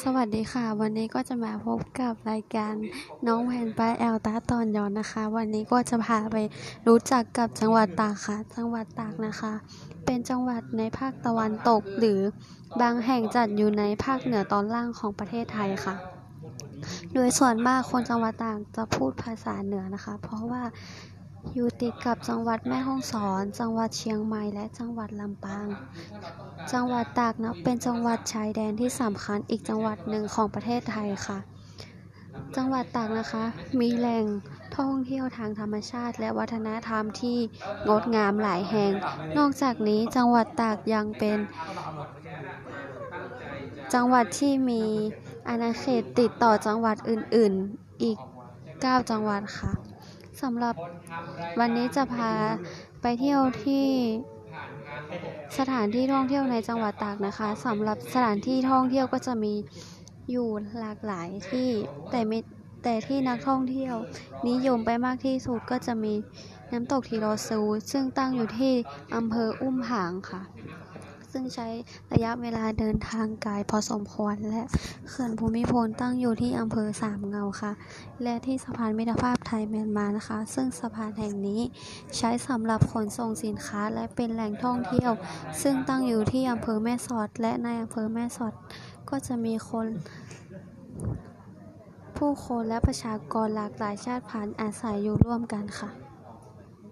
สวัสดีค่ะ วันนี้ก็จะมาพบกับรายการน้องแผนป้ายแอลตาตอนย้อนนะคะ วันนี้ก็จะพาไปรู้จักกับจังหวัดตากค่ะ จังหวัดตากนะคะ เป็นจังหวัดในภาคตะวันตกหรือบางแห่งจัดอยู่ในภาคเหนือตอนล่างของประเทศไทยค่ะ โดยส่วนมากคนจังหวัดตากจะพูดภาษาเหนือนะคะ เพราะว่าอยู่ติดกับจังหวัดแม่ฮ่องสอน จังหวัดเชียงใหม่และจังหวัดลำปาง จังหวัดตากนับเป็นจังหวัดชายแดนที่สำคัญอีกจังหวัดหนึ่งของประเทศไทยค่ะ จังหวัดตากนะคะ มีแหล่งท่องเที่ยวทางธรรมชาติและวัฒนธรรมที่งดงามหลายแห่ง นอกจากนี้จังหวัดตากยังเป็น จังหวัดที่มีอาณาเขตติดต่อจังหวัดอื่นๆ อีก 9 จังหวัดค่ะสำหรับวันนี้จะพาไปเที่ยวที่ สถานที่ท่องเที่ยวในจังหวัดตากนะคะสำหรับสถานที่ท่องเที่ยวก็จะมีอยู่หลากหลายที่แต่ไม่แต่ที่นักท่องเที่ยว นิยมไปมากที่สุดก็จะมีน้ำตกทีรอซูซึ่งตั้งอยู่ที่อำเภออุ้มผางค่ะ ซึ่งใช้ระยะเวลาเดินทางไกลพอสมควรและเขื่อนภูมิพลตั้งอยู่ที่อำเภอสามเงาค่ะ และที่สะพานมิตรภาพไทยเมียนมานะคะ ซึ่งสะพานแห่งนี้ใช้สำหรับขนส่งสินค้าและเป็นแหล่งท่องเที่ยว ซึ่งตั้งอยู่ที่อำเภอแม่สอด และในอำเภอแม่สอด ก็จะมีคนผู้คนและประชากรหลากหลายชาติพันธุ์อาศัยอยู่ร่วมกันค่ะ